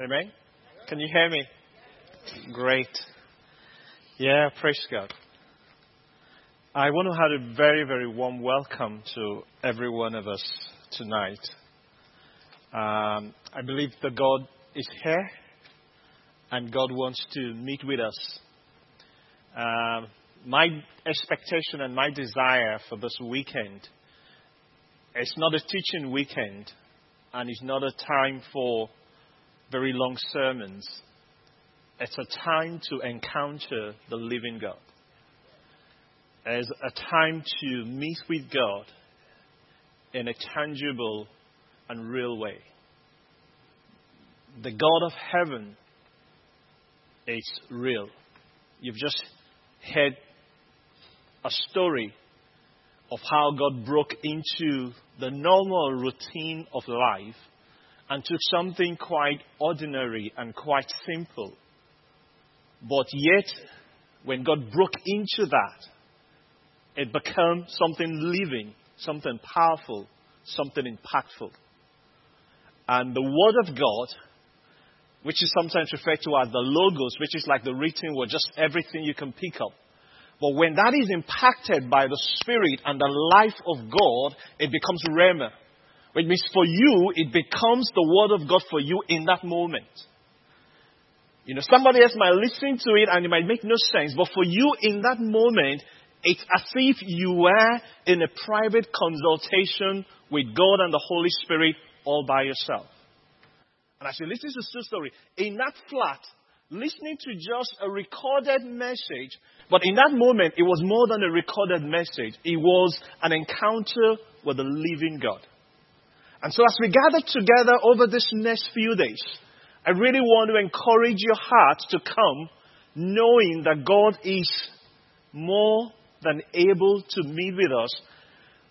Amen? Can you hear me? Great. Yeah, praise God. I want to have a very, very warm welcome to every one of us tonight. Um, I believe that God is here and God wants to meet with us. Um, my expectation and my desire for this weekend it's not a teaching weekend and it's not a time for very long sermons. It's a time to encounter the living God. It's a time to meet with God in a tangible and real way. The God of heaven is real. You've just heard a story of how God broke into the normal routine of life and took something quite ordinary and quite simple. But yet, when God broke into that, it became something living, something powerful, something impactful. And the Word of God, which is sometimes referred to as the Logos, which is like the written word, just everything you can pick up. But when that is impacted by the Spirit and the life of God, it becomes Rhema. Which means for you, it becomes the Word of God for you in that moment. You know, somebody else might listen to it and it might make no sense, but for you in that moment, it's as if you were in a private consultation with God and the Holy Spirit all by yourself. And as you listen to the story, in that flat, listening to just a recorded message, but in that moment, it was more than a recorded message. It was an encounter with the living God. And so as we gather together over this next few days, I really want to encourage your heart to come knowing that God is more than able to meet with us.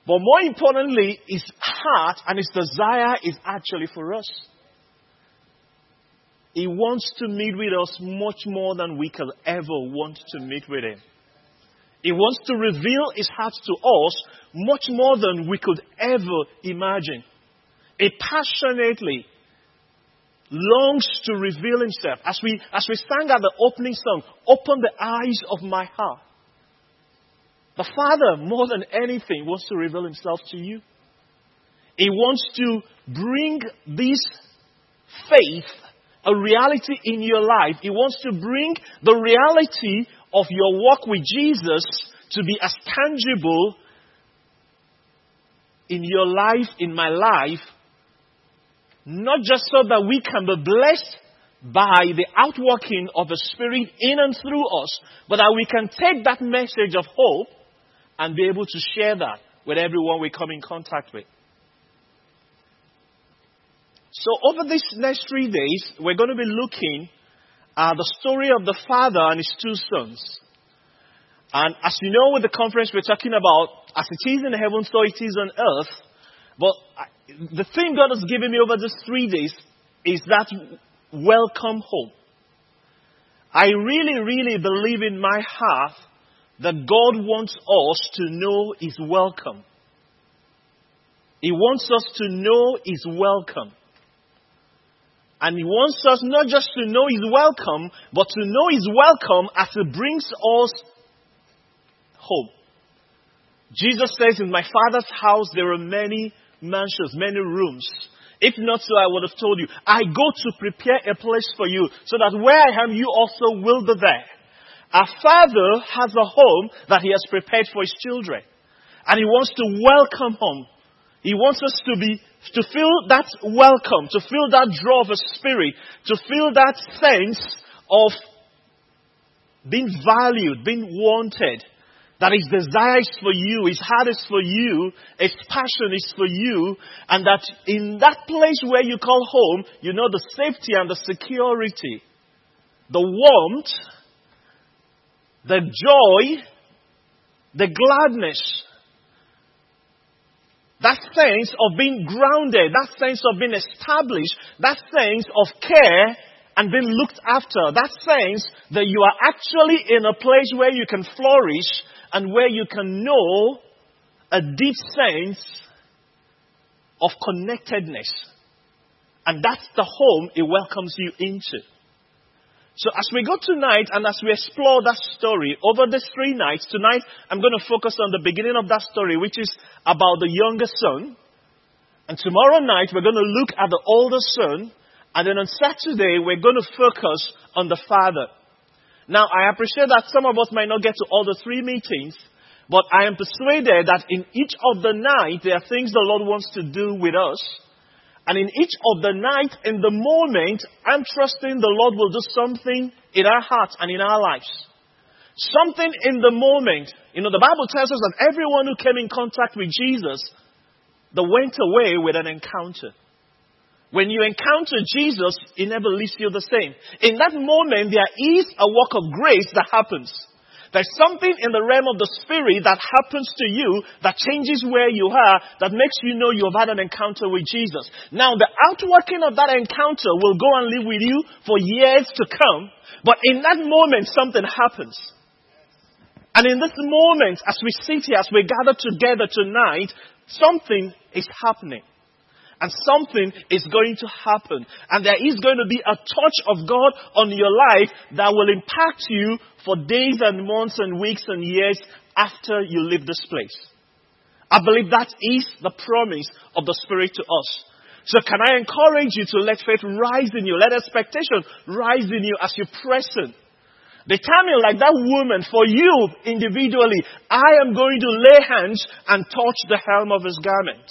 But more importantly, his heart and his desire is actually for us. He wants to meet with us much more than we could ever want to meet with Him. He wants to reveal His heart to us much more than we could ever imagine. He passionately longs to reveal Himself. As we, as we sang at the opening song, open the eyes of my heart. The Father, more than anything, wants to reveal Himself to you. He wants to bring this faith a reality in your life. He wants to bring the reality of your walk with Jesus to be as tangible in your life, in my life, not just so that we can be blessed by the outworking of the Spirit in and through us, but that we can take that message of hope and be able to share that with everyone we come in contact with. So, over these next three days, we're going to be looking at the story of the father and his two sons. And as you know, with the conference, we're talking about as it is in heaven, so it is on earth. But the thing God has given me over these three days is that welcome home. I really, really believe in my heart that God wants us to know His welcome. He wants us to know His welcome. And He wants us not just to know His welcome, but to know His welcome as He brings us home. Jesus says, In my Father's house there are many mansions, many rooms. If not so, I would have told you, I go to prepare a place for you, so that where I am, you also will be there. Our Father has a home that He has prepared for His children. And He wants to welcome home. He wants us to be to feel that welcome, to feel that draw of a spirit, to feel that sense of being valued, being wanted, that his desire is for you, his heart is for you, his passion is for you, and that in that place where you call home, you know the safety and the security, the warmth, the joy, the gladness, that sense of being grounded, that sense of being established, that sense of care and being looked after, that sense that you are actually in a place where you can flourish and where you can know a deep sense of connectedness And that's the home it welcomes you into. So as we go tonight and as we explore that story over these three nights, tonight I'm going to focus on the beginning of that story, which is about the younger son. And tomorrow night we're going to look at the older son. And then on Saturday we're going to focus on the father. Now I appreciate that some of us might not get to all the three meetings, but I am persuaded that in each of the night there are things the Lord wants to do with us and in each of the night, in the moment, I'm trusting the Lord will do something in our hearts and in our lives. Something in the moment. You know, the Bible tells us that everyone who came in contact with Jesus, they went away with an encounter. When you encounter Jesus, he never leaves you the same. In that moment, there is a work of grace that happens. There's something in the realm of the spirit that happens to you that changes where you are, that makes you know you have had an encounter with Jesus. Now, the outworking of that encounter will go and live with you for years to come, but in that moment, something happens. And in this moment, as we sit here, as we gather together tonight, something is happening. And something is going to happen. And there is going to be a touch of God on your life that will impact you for days and months and weeks and years after you leave this place. I believe that is the promise of the Spirit to us. So can I encourage you to let faith rise in you, let expectation rise in you as you press in. Determine like that woman for you individually, I am going to lay hands and touch the hem of his garment.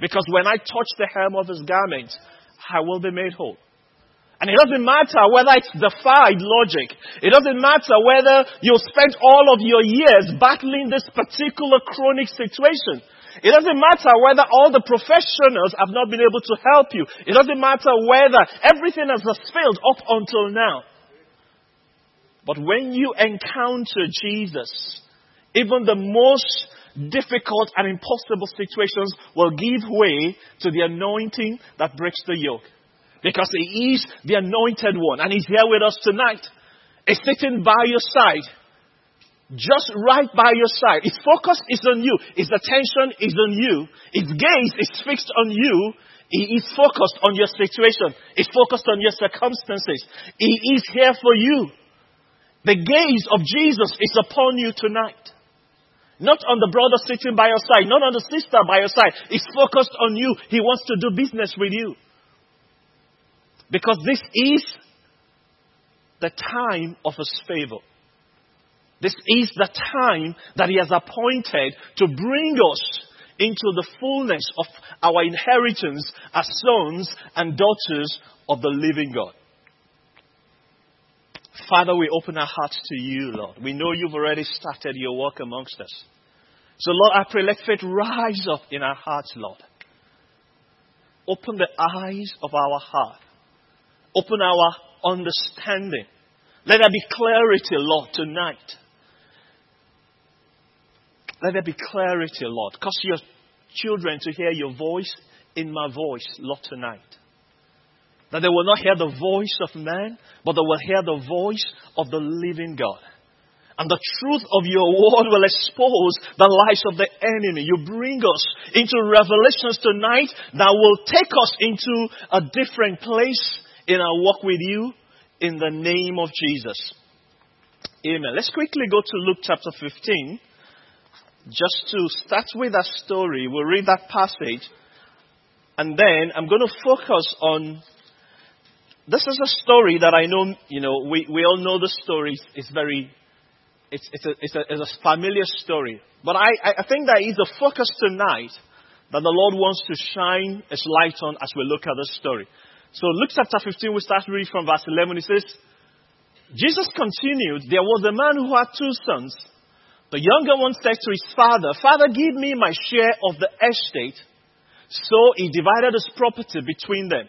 Because when I touch the hem of his garment, I will be made whole. And it doesn't matter whether it's defied logic. It doesn't matter whether you spent all of your years battling this particular chronic situation. It doesn't matter whether all the professionals have not been able to help you. It doesn't matter whether everything has failed up until now. But when you encounter Jesus, even the most difficult and impossible situations will give way to the anointing that breaks the yoke. Because He is the anointed one and He's here with us tonight. He's sitting by your side. Just right by your side. His focus is on you. His attention is on you. His gaze is fixed on you. He is focused on your situation. He's focused on your circumstances. He is here for you. The gaze of Jesus is upon you tonight. Not on the brother sitting by your side, not on the sister by your side. He's focused on you. He wants to do business with you. Because this is the time of his favor. This is the time that he has appointed to bring us into the fullness of our inheritance as sons and daughters of the living God. Father, we open our hearts to you, Lord. We know you've already started your work amongst us. So, Lord, I pray let faith rise up in our hearts, Lord. Open the eyes of our heart. Open our understanding. Let there be clarity, Lord, tonight. Let there be clarity, Lord. Cause your children to hear your voice in my voice, Lord, tonight. That they will not hear the voice of man, but they will hear the voice of the living God. And the truth of your word will expose the lies of the enemy. You bring us into revelations tonight that will take us into a different place in our walk with you in the name of Jesus. Amen. Let's quickly go to Luke chapter 15. Just to start with that story, we'll read that passage. And then I'm going to focus on this is a story that I know, you know, we, we all know the story. It's very, it's, it's, a, it's, a, it's a familiar story. But I, I think that is the focus tonight that the Lord wants to shine His light on as we look at this story. So Luke chapter 15, we start reading from verse 11. It says, Jesus continued, There was a man who had two sons. The younger one said to his father, Father, give me my share of the estate. So he divided his property between them.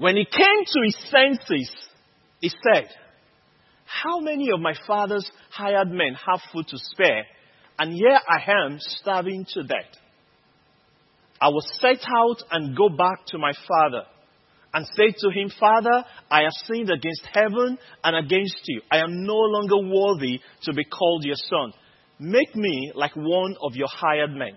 When he came to his senses, he said, How many of my father's hired men have food to spare, and here I am starving to death? I will set out and go back to my father and say to him, Father, I have sinned against heaven and against you. I am no longer worthy to be called your son. Make me like one of your hired men.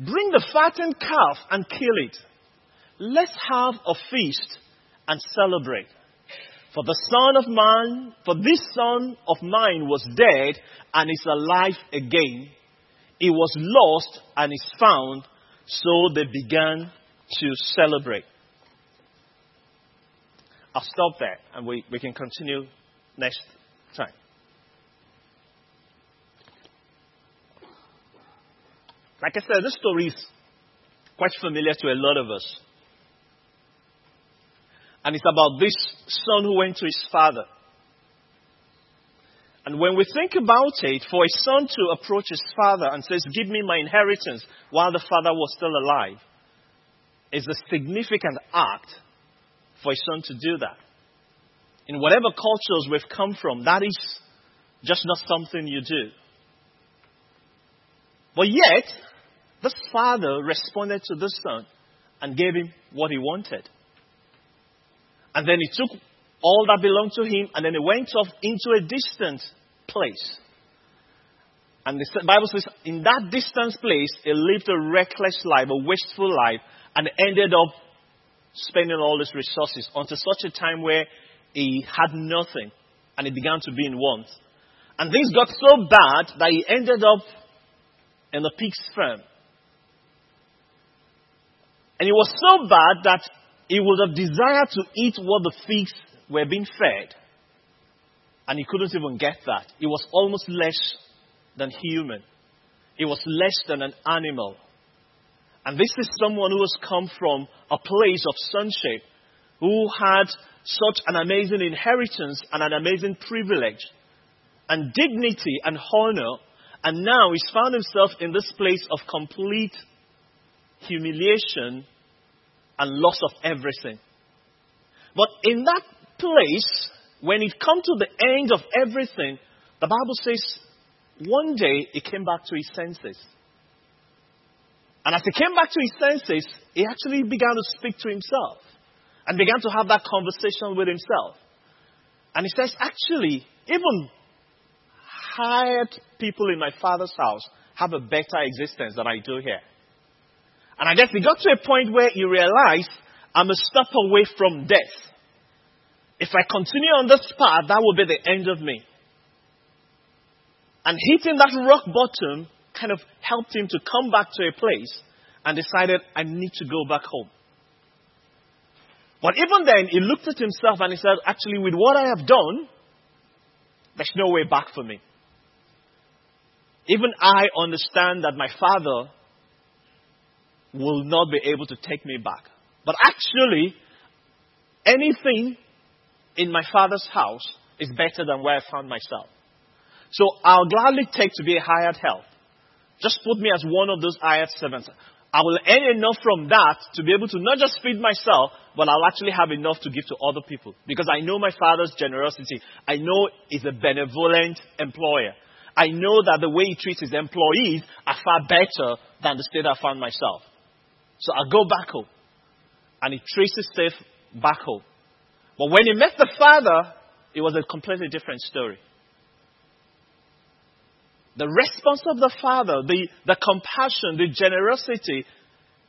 Bring the fattened calf and kill it. Let's have a feast and celebrate. For the son of man, for this son of mine was dead and is alive again. He was lost and is found. So they began to celebrate. I'll stop there and we, we can continue next time. Like I said, this story is quite familiar to a lot of us. And it's about this son who went to his father. And when we think about it, for a son to approach his father and says, Give me my inheritance while the father was still alive, is a significant act for a son to do that. In whatever cultures we've come from, that is just not something you do. But yet, this father responded to this son and gave him what he wanted. And then he took all that belonged to him and then he went off into a distant place. And the Bible says, in that distant place, he lived a reckless life, a wasteful life, and ended up spending all his resources until such a time where he had nothing and he began to be in want. And things got so bad that he ended up in the pig's farm. And it was so bad that he would have desired to eat what the figs were being fed. And he couldn't even get that. He was almost less than human. He was less than an animal. And this is someone who has come from a place of sonship, who had such an amazing inheritance and an amazing privilege and dignity and honor. And now he's found himself in this place of complete humiliation and loss of everything. But in that place, when it come to the end of everything, the Bible says one day he came back to his senses. And as he came back to his senses, he actually began to speak to himself and began to have that conversation with himself. And he says, actually, even hired people in my father's house have a better existence than I do here. And I guess he got to a point where he realized, I'm a step away from death. If I continue on this path, that will be the end of me. And hitting that rock bottom kind of helped him to come back to a place and decided, I need to go back home. But even then, he looked at himself and he said, Actually, with what I have done, there's no way back for me. Even I understand that my father will not be able to take me back. But actually, anything in my father's house is better than where I found myself. So I'll gladly take to be a hired help. Just put me as one of those hired servants. I will earn enough from that to be able to not just feed myself, but I'll actually have enough to give to other people. Because I know my father's generosity. I know he's a benevolent employer. I know that the way he treats his employees are far better than the state I found myself. So I go back home. And he traces Steph back home. But when he met the father, it was a completely different story. The response of the father, the, the compassion, the generosity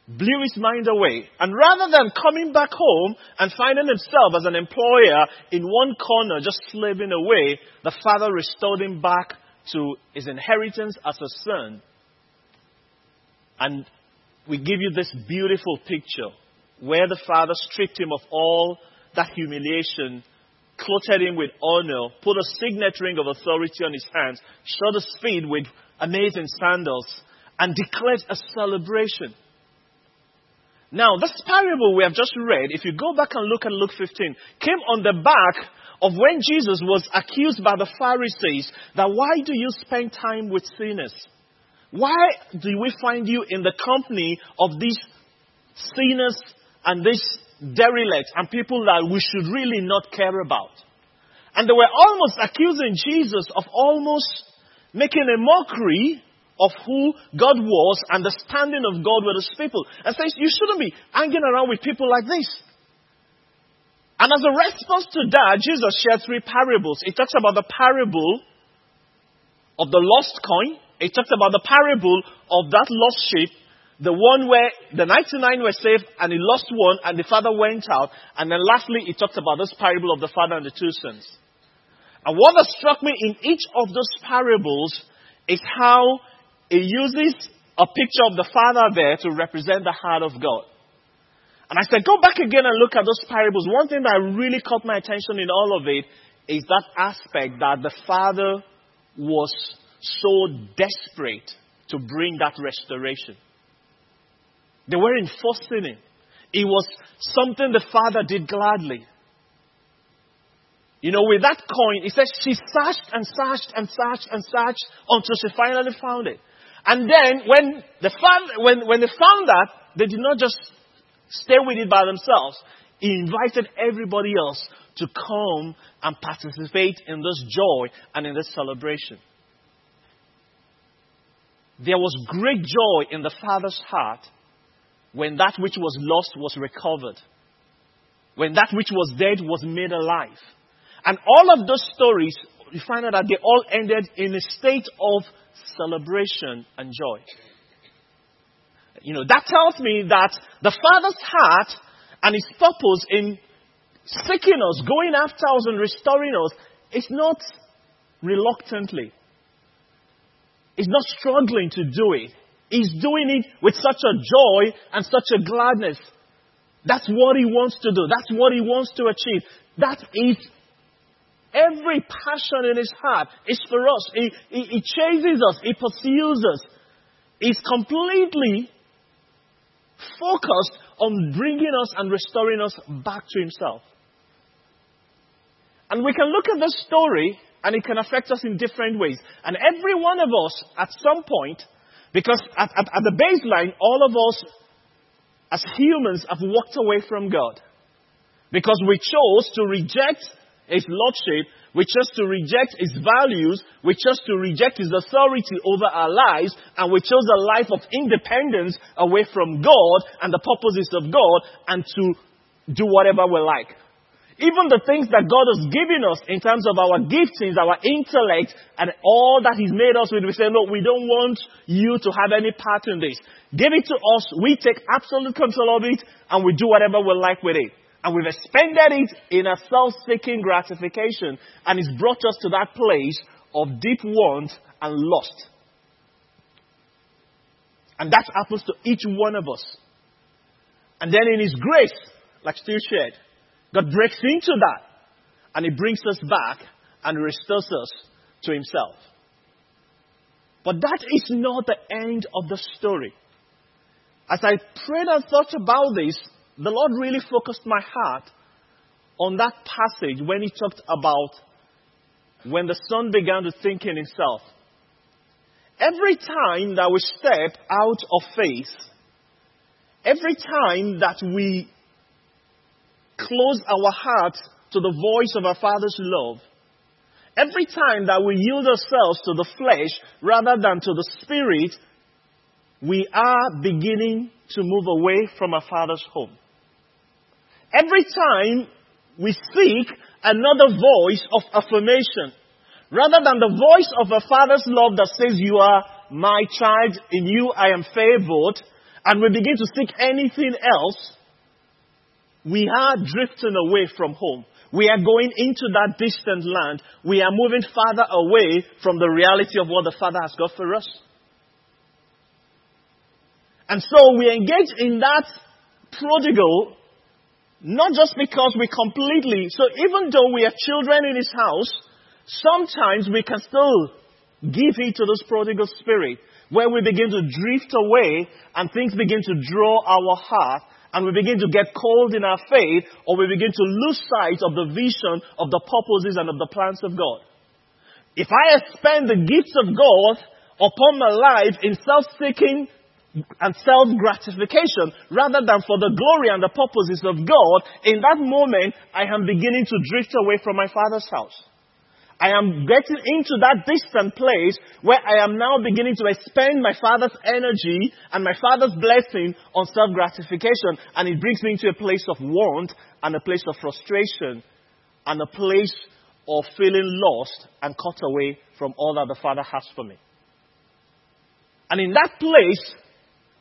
blew his mind away. And rather than coming back home and finding himself as an employer in one corner just slaving away, the father restored him back to his inheritance as a son. And we give you this beautiful picture where the Father stripped him of all that humiliation, clothed him with honor, put a signet ring of authority on his hands, shod his feet with amazing sandals, and declared a celebration. Now, this parable we have just read, if you go back and look at Luke 15, came on the back of when Jesus was accused by the Pharisees that why do you spend time with sinners? Why do we find you in the company of these sinners and these derelicts and people that we should really not care about? And they were almost accusing Jesus of almost making a mockery of who God was and the standing of God with his people. And says, you shouldn't be hanging around with people like this. And as a response to that, Jesus shared three parables. He talks about the parable of the lost coin. He talks about the parable of that lost sheep, the one where the 99 were saved and he lost one and the father went out. And then lastly, he talks about this parable of the father and the two sons. And what has struck me in each of those parables is how he uses a picture of the Father there to represent the heart of God. And I said, go back again and look at those parables. One thing that really caught my attention in all of it is that aspect that the Father was so desperate to bring that restoration. They weren't forcing it. It was something the Father did gladly. You know, with that coin, it says she searched and searched and searched and searched until she finally found it. And then when, the found, when, when they found that, they did not just stay with it by themselves. He invited everybody else to come and participate in this joy and in this celebration. There was great joy in the Father's heart when that which was lost was recovered, when that which was dead was made alive. And all of those stories, you find out that they all ended in a state of celebration and joy. You know, that tells me that the Father's heart and His purpose in seeking us, going after us, and restoring us is not reluctantly. He's not struggling to do it. He's doing it with such a joy and such a gladness. That's what He wants to do. That's what He wants to achieve. That is Every passion in his heart is for us. He, he, he chases us. He pursues us. He's completely focused on bringing us and restoring us back to himself. And we can look at this story and it can affect us in different ways. And every one of us at some point, because at, at, at the baseline, all of us as humans have walked away from God. Because we chose to reject his lordship. We chose to reject his values. We chose to reject his authority over our lives. And we chose a life of independence away from God and the purposes of God and to do whatever we like. Even the things that God has given us in terms of our giftings, our intellect, and all that He's made us with, we say, no, we don't want you to have any part in this. Give it to us. We take absolute control of it and we do whatever we like with it. And we've expended it in a self-seeking gratification. And it's brought us to that place of deep want and lust. And that happens to each one of us. And then in His grace, like Stu shared, God breaks into that. And He brings us back and restores us to Himself. But that is not the end of the story. As I prayed and thought about this, the Lord really focused my heart on that passage when He talked about when the son began to think in himself. Every time that we step out of faith, every time that we close our heart to the voice of our Father's love, every time that we yield ourselves to the flesh rather than to the Spirit, we are beginning to move away from our Father's home. Every time we seek another voice of affirmation, rather than the voice of a father's love that says, You are my child, in you I am favored, and we begin to seek anything else, we are drifting away from home. We are going into that distant land. We are moving farther away from the reality of what the Father has got for us. And so we engage in that prodigal not just because we completely, so even though we are children in his house, sometimes we can still give heed to this prodigal spirit where we begin to drift away and things begin to draw our heart and we begin to get cold in our faith or we begin to lose sight of the vision of the purposes and of the plans of God. If I expend the gifts of God upon my life in self-seeking and self-gratification rather than for the glory and the purposes of God, in that moment I am beginning to drift away from my father's house. I am getting into that distant place where I am now beginning to expend my father's energy and my father's blessing on self gratification. And it brings me into a place of want and a place of frustration and a place of feeling lost and cut away from all that the father has for me. And in that place,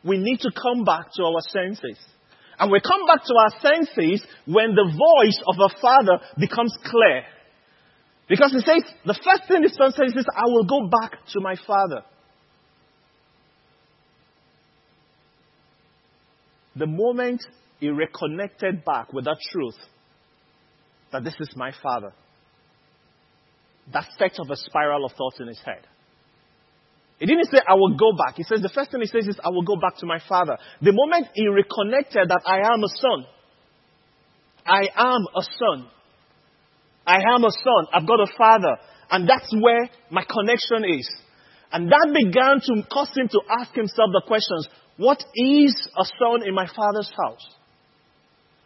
we need to come back to our senses. And we come back to our senses when the voice of a father becomes clear. Because he says, the first thing this son says is, I will go back to my father. The moment he reconnected back with that truth, that this is my father, that set of a spiral of thoughts in his head. He didn't say, I will go back. He says, the first thing he says is, I will go back to my father. The moment he reconnected that I am a son, I am a son. I am a son. I've got a father. And that's where my connection is. And that began to cause him to ask himself the questions, what is a son in my father's house?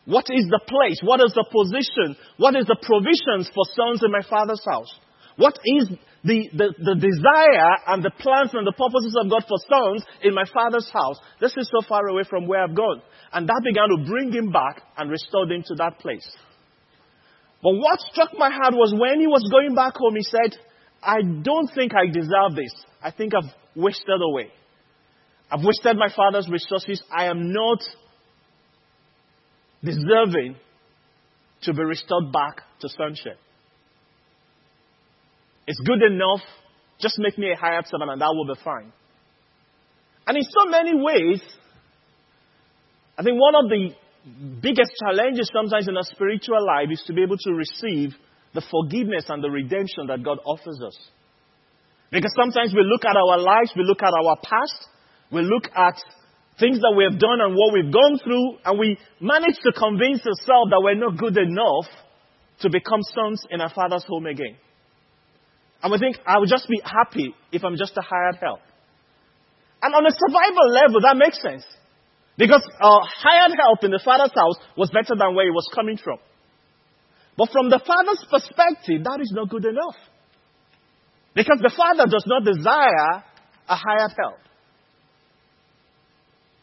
What is the place? What is the position? What is the provisions for sons in my father's house? What is the, the, the desire and the plans and the purposes of God for sons in my father's house? This is so far away from where I've gone. And that began to bring him back and restore him to that place. But what struck my heart was when he was going back home, he said, I don't think I deserve this. I think I've wasted away. I've wasted my father's resources. I am not deserving to be restored back to sonship. It's good enough. Just make me a hired servant and that will be fine. And in so many ways, I think one of the biggest challenges sometimes in our spiritual life is to be able to receive the forgiveness and the redemption that God offers us. Because sometimes we look at our lives, we look at our past, we look at things that we have done and what we've gone through, and we manage to convince ourselves that we're not good enough to become sons in our Father's home again. And we think, I will just be happy if I'm just a hired help. And on a survival level, that makes sense. Because uh, hired help in the father's house was better than where he was coming from. But from the father's perspective, that is not good enough. Because the father does not desire a hired help.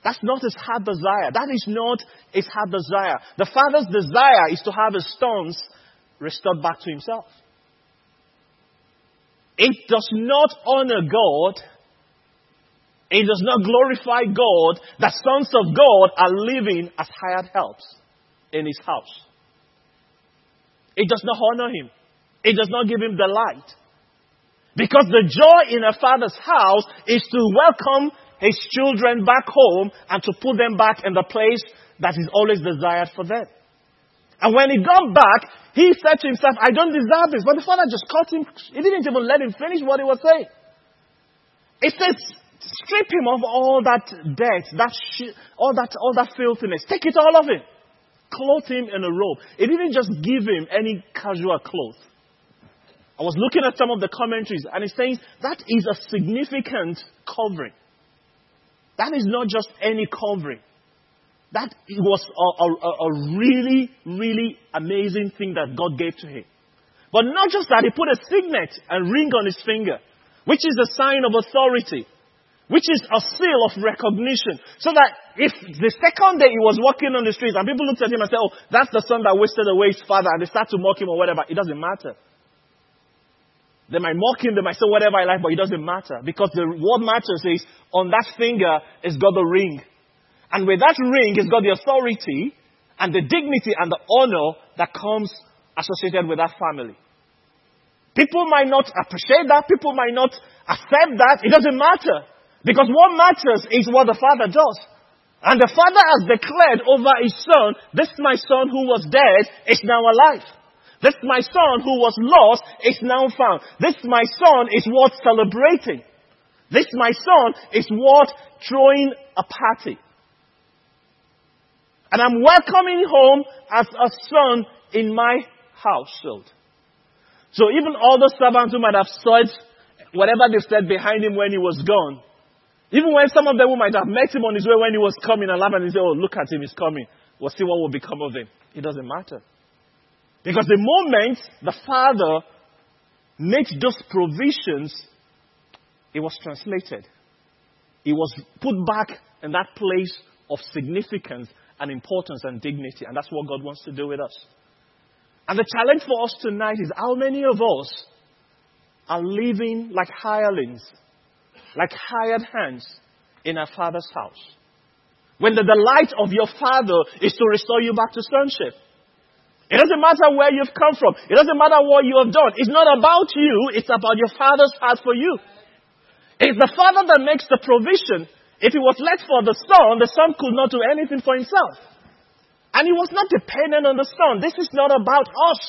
That's not his heart desire. That is not his heart desire. The father's desire is to have his sons restored back to himself. It does not honor God it does not glorify God that sons of God are living as hired helps in his house. It does not honor him. It does not give him delight. Because the joy in a father's house is to welcome his children back home and to put them back in the place that is always desired for them. And when he got back, he said to himself, I don't deserve this. But the father just cut him. He didn't even let him finish what he was saying. It says, Strip him of all that debt, that all that, all that filthiness. Take it all of him. Clothe him in a robe. It didn't just give him any casual clothes. I was looking at some of the commentaries and it says that is a significant covering. That is not just any covering. That was a, a, a really, really amazing thing that God gave to him. But not just that, he put a signet and ring on his finger, which is a sign of authority which is a seal of recognition. So that if the second day he was walking on the streets and people looked at him and said, oh, that's the son that wasted away his father, and they start to mock him or whatever, it doesn't matter. They might mock him, they might say whatever I like, but it doesn't matter. Because the what matters is on that finger is got the ring. And with that ring is got the authority and the dignity and the honor that comes associated with that family. People might not appreciate that, people might not accept that, it doesn't matter. Because what matters is what the Father does. And the father has declared over his son, this my son who was dead is now alive. This my son who was lost is now found. This my son is worth celebrating. This my son is worth throwing a party. And I'm welcoming home as a son in my household. So even all the servants who might have said whatever they said behind him when he was gone, even when some of them might have met him on his way when he was coming and laughed and say, oh, look at him, he's coming. We'll see what will become of him. It doesn't matter. Because the moment the Father makes those provisions, it was translated. It was put back in that place of significance and importance and dignity. And that's what God wants to do with us. And the challenge for us tonight is how many of us are living like hirelings, like hired hands in our Father's house? When the delight of your Father is to restore you back to sonship. It doesn't matter where you've come from. It doesn't matter what you have done. It's not about you. It's about your father's heart for you. It's the father that makes the provision. If it was left for the son, the son could not do anything for himself. And he was not dependent on the son. This is not about us.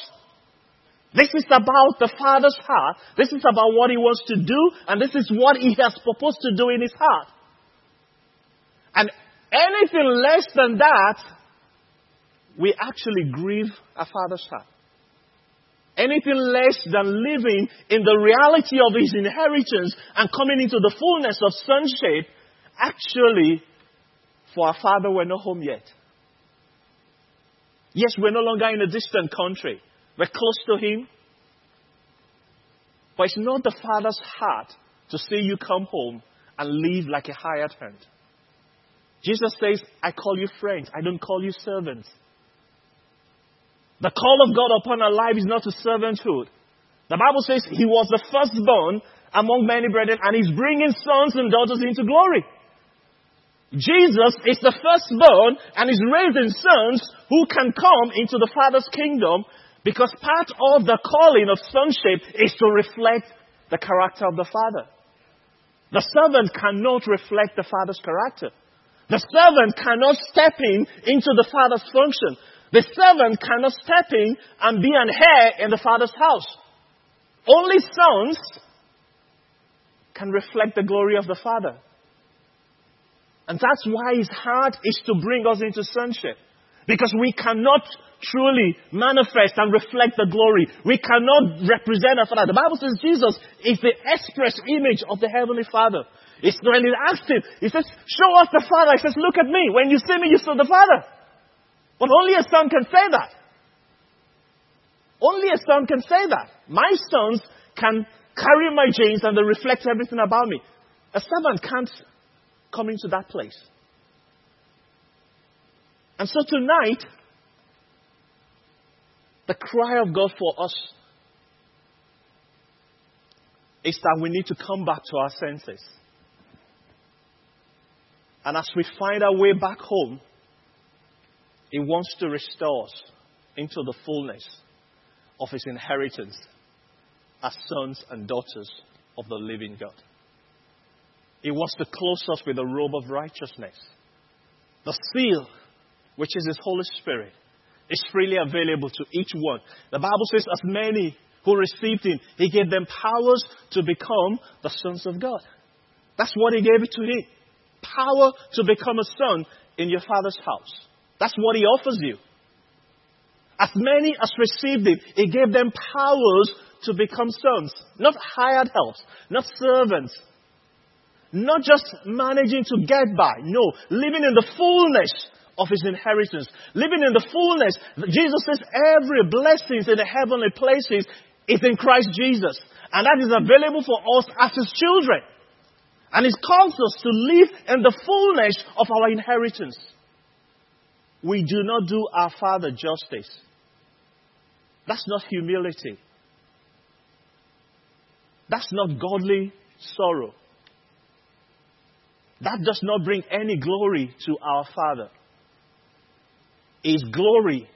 This is about the father's heart. This is about what he wants to do, and this is what he has proposed to do in his heart. And anything less than that we actually grieve our Father's heart. Anything less than living in the reality of His inheritance and coming into the fullness of sonship, actually, for our Father, we're not home yet. Yes, we're no longer in a distant country. We're close to Him. But it's not the Father's heart to see you come home and live like a hired hand. Jesus says, I call you friends. I don't call you servants. The call of God upon our life is not to servanthood. The Bible says he was the firstborn among many brethren and he's bringing sons and daughters into glory. Jesus is the firstborn and is raising sons who can come into the Father's kingdom because part of the calling of sonship is to reflect the character of the Father. The servant cannot reflect the Father's character. The servant cannot step in into the Father's function. The servant cannot step in and be an heir in the father's house. Only sons can reflect the glory of the father. And that's why his heart is to bring us into sonship. Because we cannot truly manifest and reflect the glory. We cannot represent our Father. The Bible says Jesus is the express image of the Heavenly Father. It's when he asked him, he says, show us the Father. He says, look at me. When you see me, you saw the Father. But only a son can say that. Only a son can say that. My sons can carry my genes and they reflect everything about me. A servant can't come into that place. And so tonight, the cry of God for us is that we need to come back to our senses. And as we find our way back home, he wants to restore us into the fullness of His inheritance as sons and daughters of the living God. He wants to clothe us with a robe of righteousness. The seal, which is His Holy Spirit, is freely available to each one. The Bible says, as many who received Him, He gave them powers to become the sons of God. That's what He gave it to Him. Power to become a son in your Father's house. That's what he offers you. As many as received him, he gave them powers to become sons. Not hired helps, not servants, not just managing to get by. No, living in the fullness of his inheritance. Living in the fullness. Jesus says every blessing in the heavenly places is in Christ Jesus. And that is available for us as his children. And it calls us to live in the fullness of our inheritance we do not do our Father justice. That's not humility. That's not godly sorrow. That does not bring any glory to our Father. His glory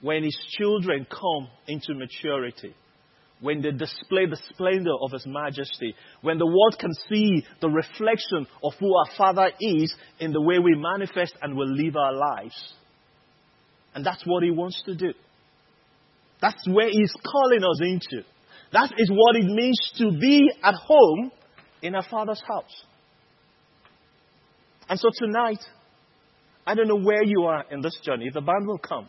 when His children come into maturity, when they display the splendor of His majesty, when the world can see the reflection of who our Father is in the way we manifest and will live our lives. And that's what He wants to do. That's where He's calling us into. That is what it means to be at home in our Father's house. And so tonight, I don't know where you are in this journey. If the band will come,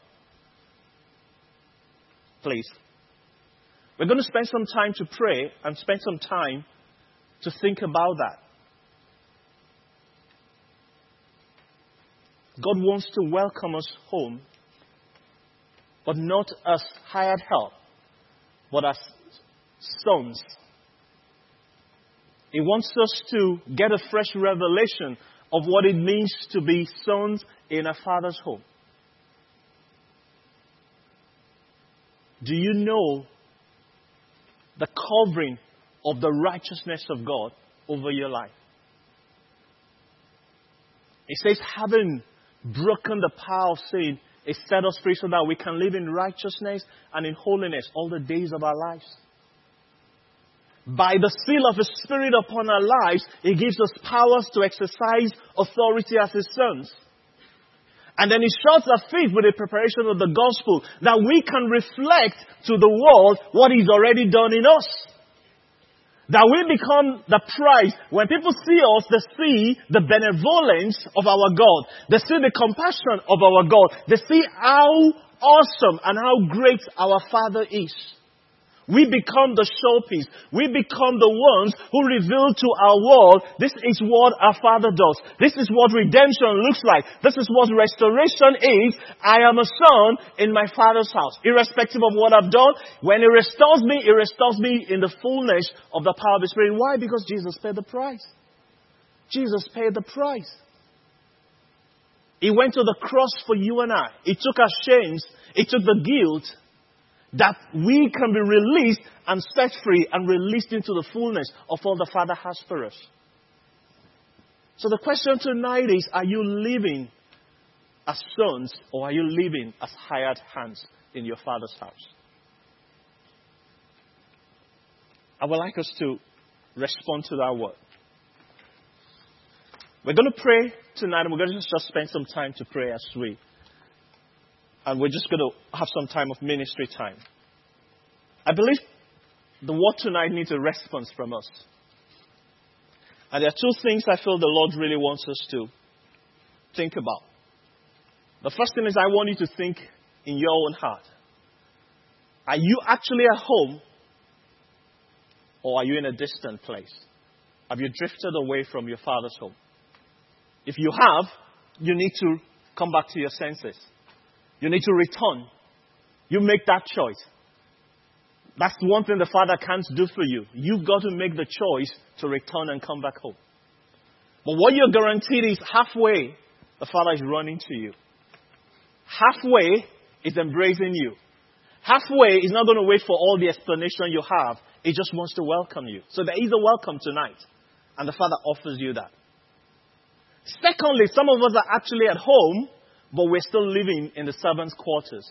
please. We're going to spend some time to pray and spend some time to think about that. God wants to welcome us home, but not as hired help, but as sons. He wants us to get a fresh revelation of what it means to be sons in a father's home. Do you know the covering of the righteousness of God over your life? It says, having broken the power of sin, it set us free so that we can live in righteousness and in holiness all the days of our lives by the seal of His Spirit upon our lives, He gives us powers to exercise authority as His sons. And then He shows our faith with the preparation of the gospel that we can reflect to the world what He's already done in us. That we become the prize. When people see us, they see the benevolence of our God. They see the compassion of our God. They see how awesome and how great our Father is. We become the showpiece. We become the ones who reveal to our world this is what our Father does. This is what redemption looks like. This is what restoration is. I am a son in my Father's house. Irrespective of what I've done, when He restores me, He restores me in the fullness of the power of the Spirit. Why? Because Jesus paid the price. Jesus paid the price. He went to the cross for you and I. He took our shames. He took the guilt that we can be released and set free and released into the fullness of all the Father has for us. So the question tonight is Are you living as sons or are you living as hired hands in your Father's house? I would like us to respond to that word. We're going to pray tonight and we're going to just spend some time to pray as we and we're just going to have some time of ministry time. I believe the word tonight needs a response from us. And there are two things I feel the Lord really wants us to think about. The first thing is I want you to think in your own heart. Are you actually at home or are you in a distant place? Have you drifted away from your father's home? If you have, you need to come back to your senses. You need to return. You make that choice. That's one thing the Father can't do for you. You've got to make the choice to return and come back home. But what you're guaranteed is halfway, the Father is running to you. Halfway is embracing you. Halfway is not going to wait for all the explanation you have. It just wants to welcome you. So there is a welcome tonight. And the Father offers you that. Secondly, some of us are actually at home but we're still living in the servants' quarters.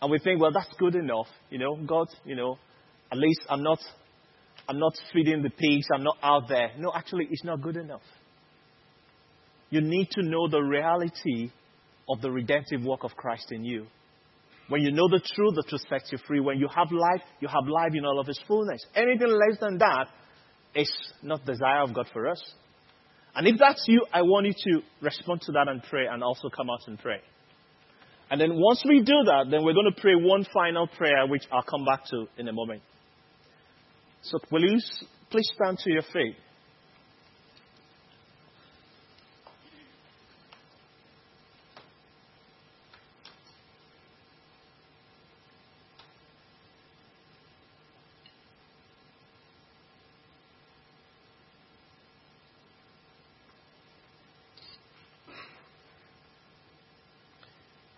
And we think, well, that's good enough. You know, God, you know, at least I'm not, I'm not feeding the pigs, I'm not out there. No, actually, it's not good enough. You need to know the reality of the redemptive work of Christ in you. When you know the truth, the truth sets you free. When you have life, you have life in all of its fullness. Anything less than that is not the desire of God for us. And if that's you, I want you to respond to that and pray and also come out and pray. And then once we do that, then we're going to pray one final prayer, which I'll come back to in a moment. So you please stand to your feet?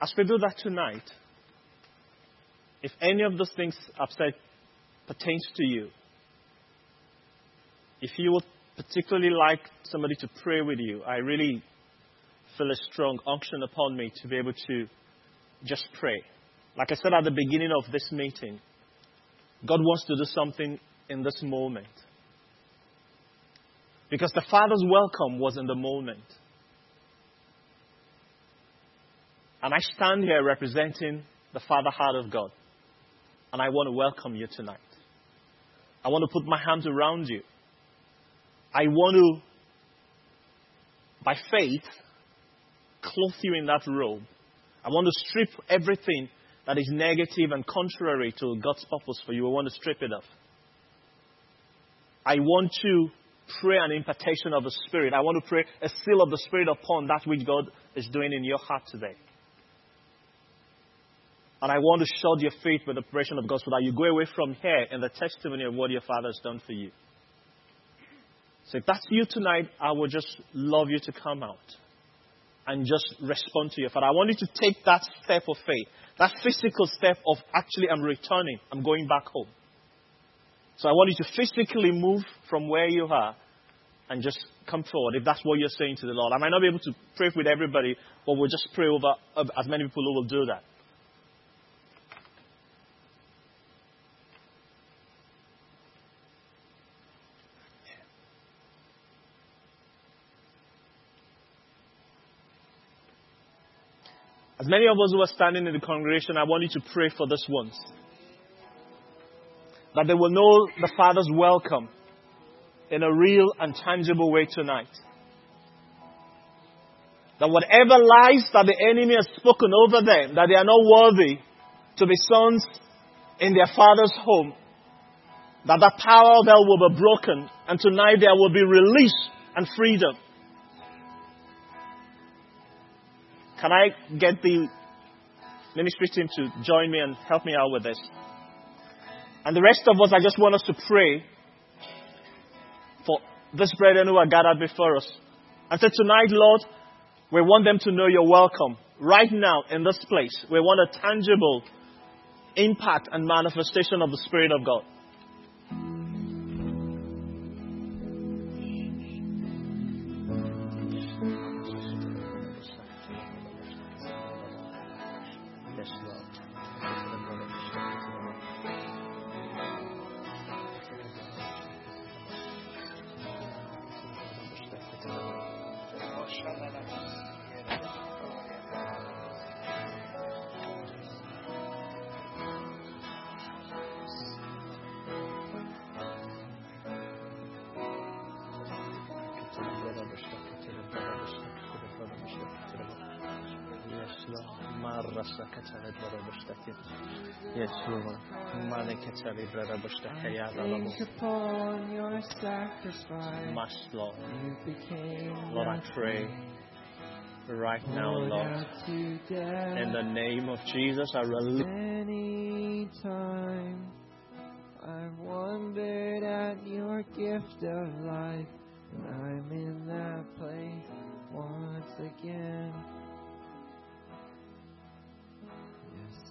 As we do that tonight, if any of those things I've said pertains to you, if you would particularly like somebody to pray with you, I really feel a strong unction upon me to be able to just pray. Like I said at the beginning of this meeting, God wants to do something in this moment. Because the Father's welcome was in the moment. And I stand here representing the Father heart of God. And I want to welcome you tonight. I want to put my hands around you. I want to, by faith, clothe you in that robe. I want to strip everything that is negative and contrary to God's purpose for you. I want to strip it off. I want to pray an impartation of the Spirit. I want to pray a seal of the Spirit upon that which God is doing in your heart today. And I want to shout your faith with the operation of God so that you go away from here in the testimony of what your Father has done for you. So if that's you tonight, I would just love you to come out and just respond to your Father. I want you to take that step of faith, that physical step of actually I'm returning, I'm going back home. So I want you to physically move from where you are and just come forward if that's what you're saying to the Lord. I might not be able to pray with everybody, but we'll just pray over as many people who will do that. As many of us who are standing in the congregation, I want you to pray for this ones. That they will know the Father's welcome in a real and tangible way tonight. That whatever lies that the enemy has spoken over them, that they are not worthy to be sons in their Father's home, that the power of hell will be broken, and tonight there will be release and freedom. Can I get the ministry team to join me and help me out with this? And the rest of us, I just want us to pray for this brethren who are gathered before us. And say, tonight, Lord, we want them to know you're welcome right now in this place. We want a tangible impact and manifestation of the Spirit of God. Yes, Lord. Think upon your sacrifice. Much, Lord. Lord, I pray right now, Lord. In In the name of Jesus, I release. Any time I've wondered at your gift of life, and I'm in that place once again.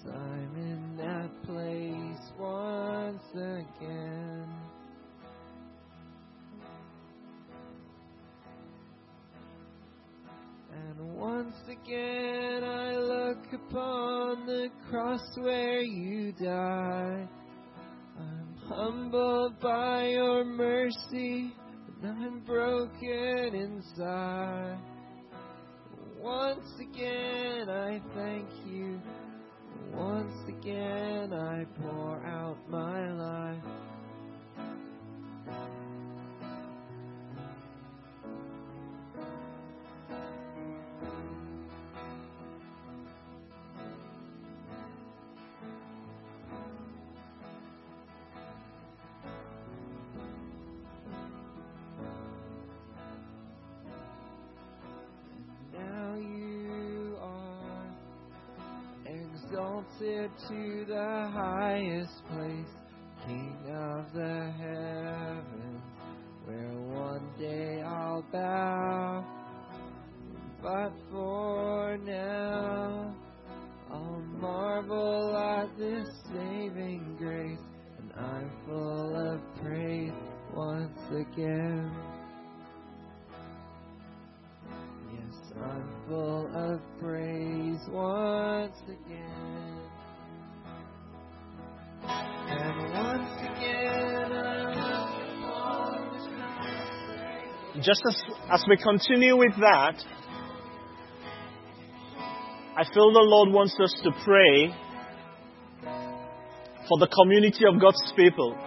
I'm in that place once again. And once again I look upon the cross where you died. I'm humbled by your mercy, and I'm broken inside. Once again I thank you. Once again I pour out my life. Exalted to the highest place, King of the heavens, where one day I'll bow. But for now, I'll marvel at this saving grace, and I'm full of praise once again. Just as, as we continue with that, I feel the Lord wants us to pray for the community of God's people.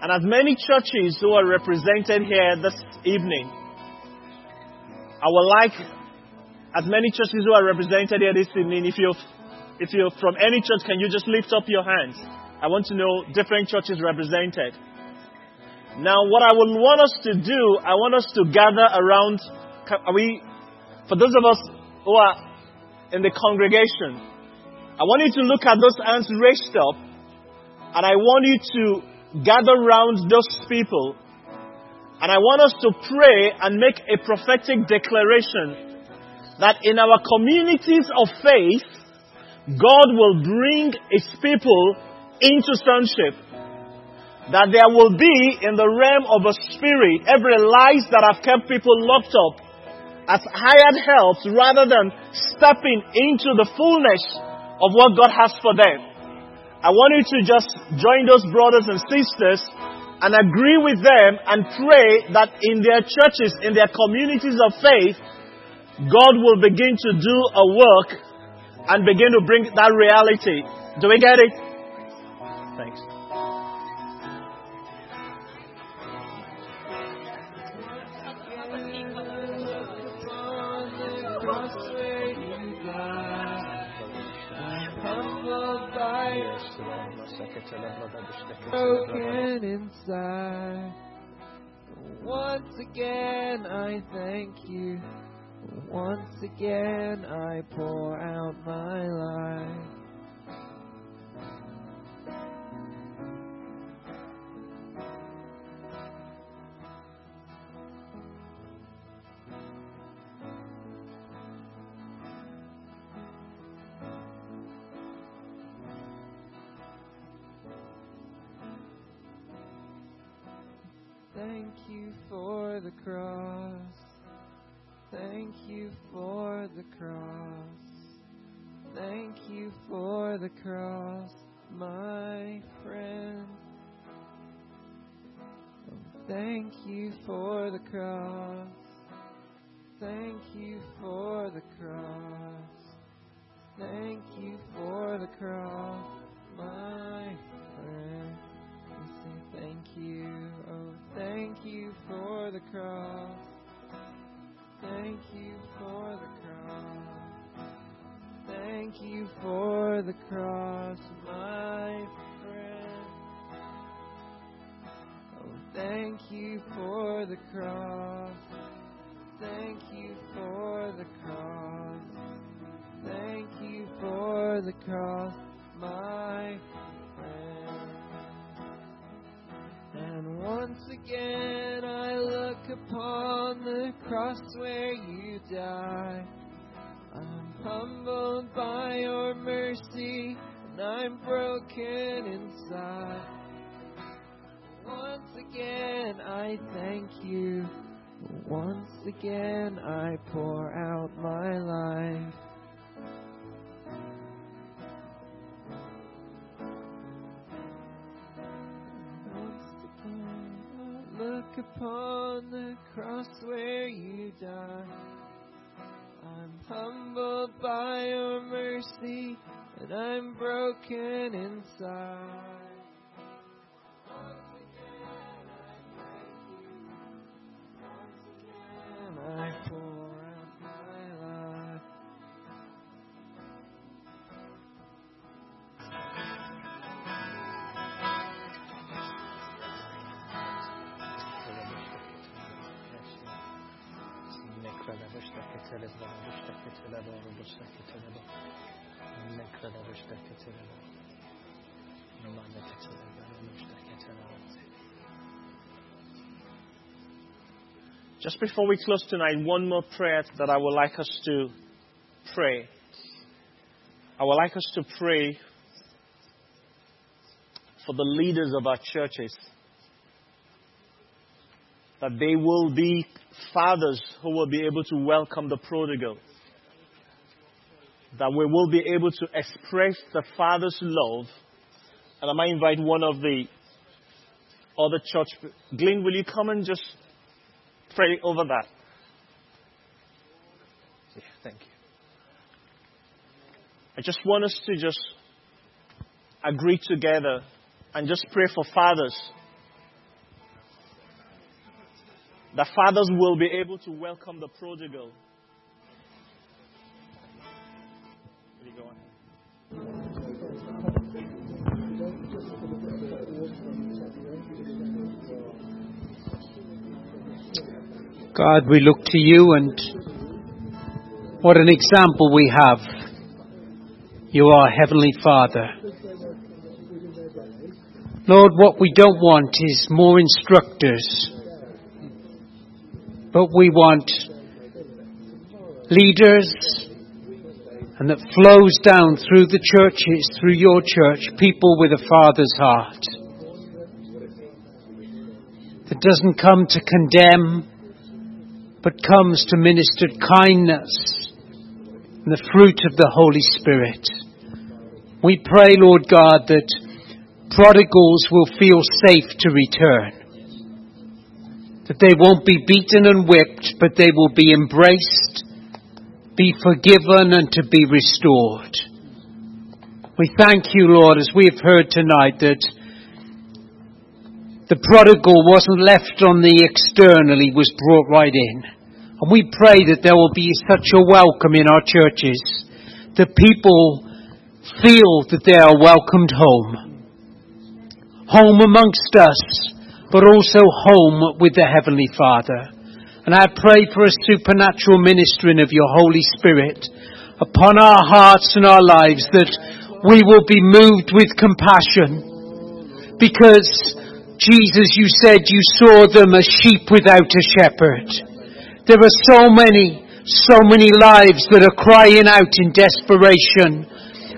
And as many churches who are represented here this evening, I would like as many churches who are represented here this evening, if you're, if you're from any church, can you just lift up your hands? I want to know different churches represented. Now, what I would want us to do, I want us to gather around. Are we, for those of us who are in the congregation, I want you to look at those hands raised up, and I want you to gather around those people, and I want us to pray and make a prophetic declaration that in our communities of faith, God will bring His people into sonship that there will be in the realm of a spirit every lies that have kept people locked up as hired helps rather than stepping into the fullness of what God has for them. I want you to just join those brothers and sisters and agree with them and pray that in their churches, in their communities of faith, God will begin to do a work and begin to bring that reality. Do we get it? Thanks. Broken inside. Once again, I thank you. Once again, I pour out my life. Thank you for the cross. Thank you for the cross. Thank you for the cross, my friend. Thank you for the cross. Thank you for the cross. Thank you for the cross, for the cross. Thank you for the cross. Thank you for the cross, my friend. Oh, thank you for the cross. Thank you for the cross. Thank you for the cross, my friend. And once again I look upon the cross where you died. I'm humbled by your mercy and I'm broken inside. Once again I thank you. Once again I pour out my life. Look upon the cross where you died. I'm humbled by your mercy and I'm broken inside. Just before we close tonight, one more prayer that I would like us to pray. I would like us to pray for the leaders of our churches. That they will be fathers who will be able to welcome the prodigal. That we will be able to express the Father's love. And I might invite one of the other church. Glenn, will you come and just pray over that. Yeah, thank you. I just want us to just agree together and just pray for fathers. That fathers will be able to welcome the prodigal. God, we look to you and what an example we have. You are Heavenly Father. Lord, what we don't want is more instructors, but we want leaders and that flows down through the churches, through your church, people with a Father's heart. That doesn't come to condemn, but comes to minister kindness and the fruit of the Holy Spirit. We pray, Lord God, that prodigals will feel safe to return. That they won't be beaten and whipped, but they will be embraced, be forgiven, and to be restored. We thank you, Lord, as we have heard tonight, that the prodigal wasn't left on the external, he was brought right in. And we pray that there will be such a welcome in our churches that people feel that they are welcomed home. Home amongst us, but also home with the Heavenly Father. And I pray for a supernatural ministering of your Holy Spirit upon our hearts and our lives that we will be moved with compassion because Jesus, you said you saw them as sheep without a shepherd. There are so many, so many lives that are crying out in desperation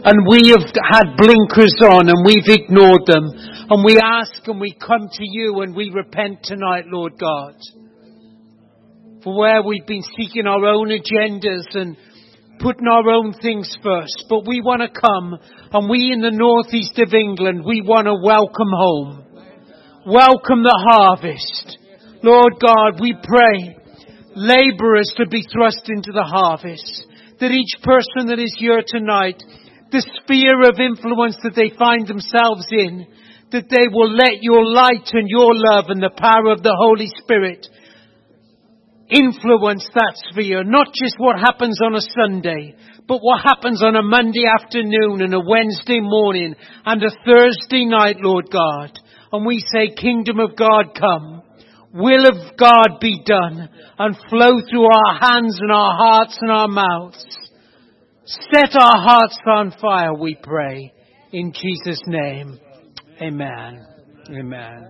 and we have had blinkers on and we've ignored them and we ask and we come to you and we repent tonight, Lord God. For where we've been seeking our own agendas and putting our own things first, but we want to come and we in the northeast of England, we want to welcome home welcome the harvest. Lord God, we pray laborers to be thrust into the harvest. That each person that is here tonight, the sphere of influence that they find themselves in, that they will let your light and your love and the power of the Holy Spirit influence that sphere, not just what happens on a Sunday, but what happens on a Monday afternoon and a Wednesday morning and a Thursday night, Lord God and we say, Kingdom of God come, will of God be done, and flow through our hands and our hearts and our mouths. Set our hearts on fire, we pray, in Jesus' name. Amen. Amen.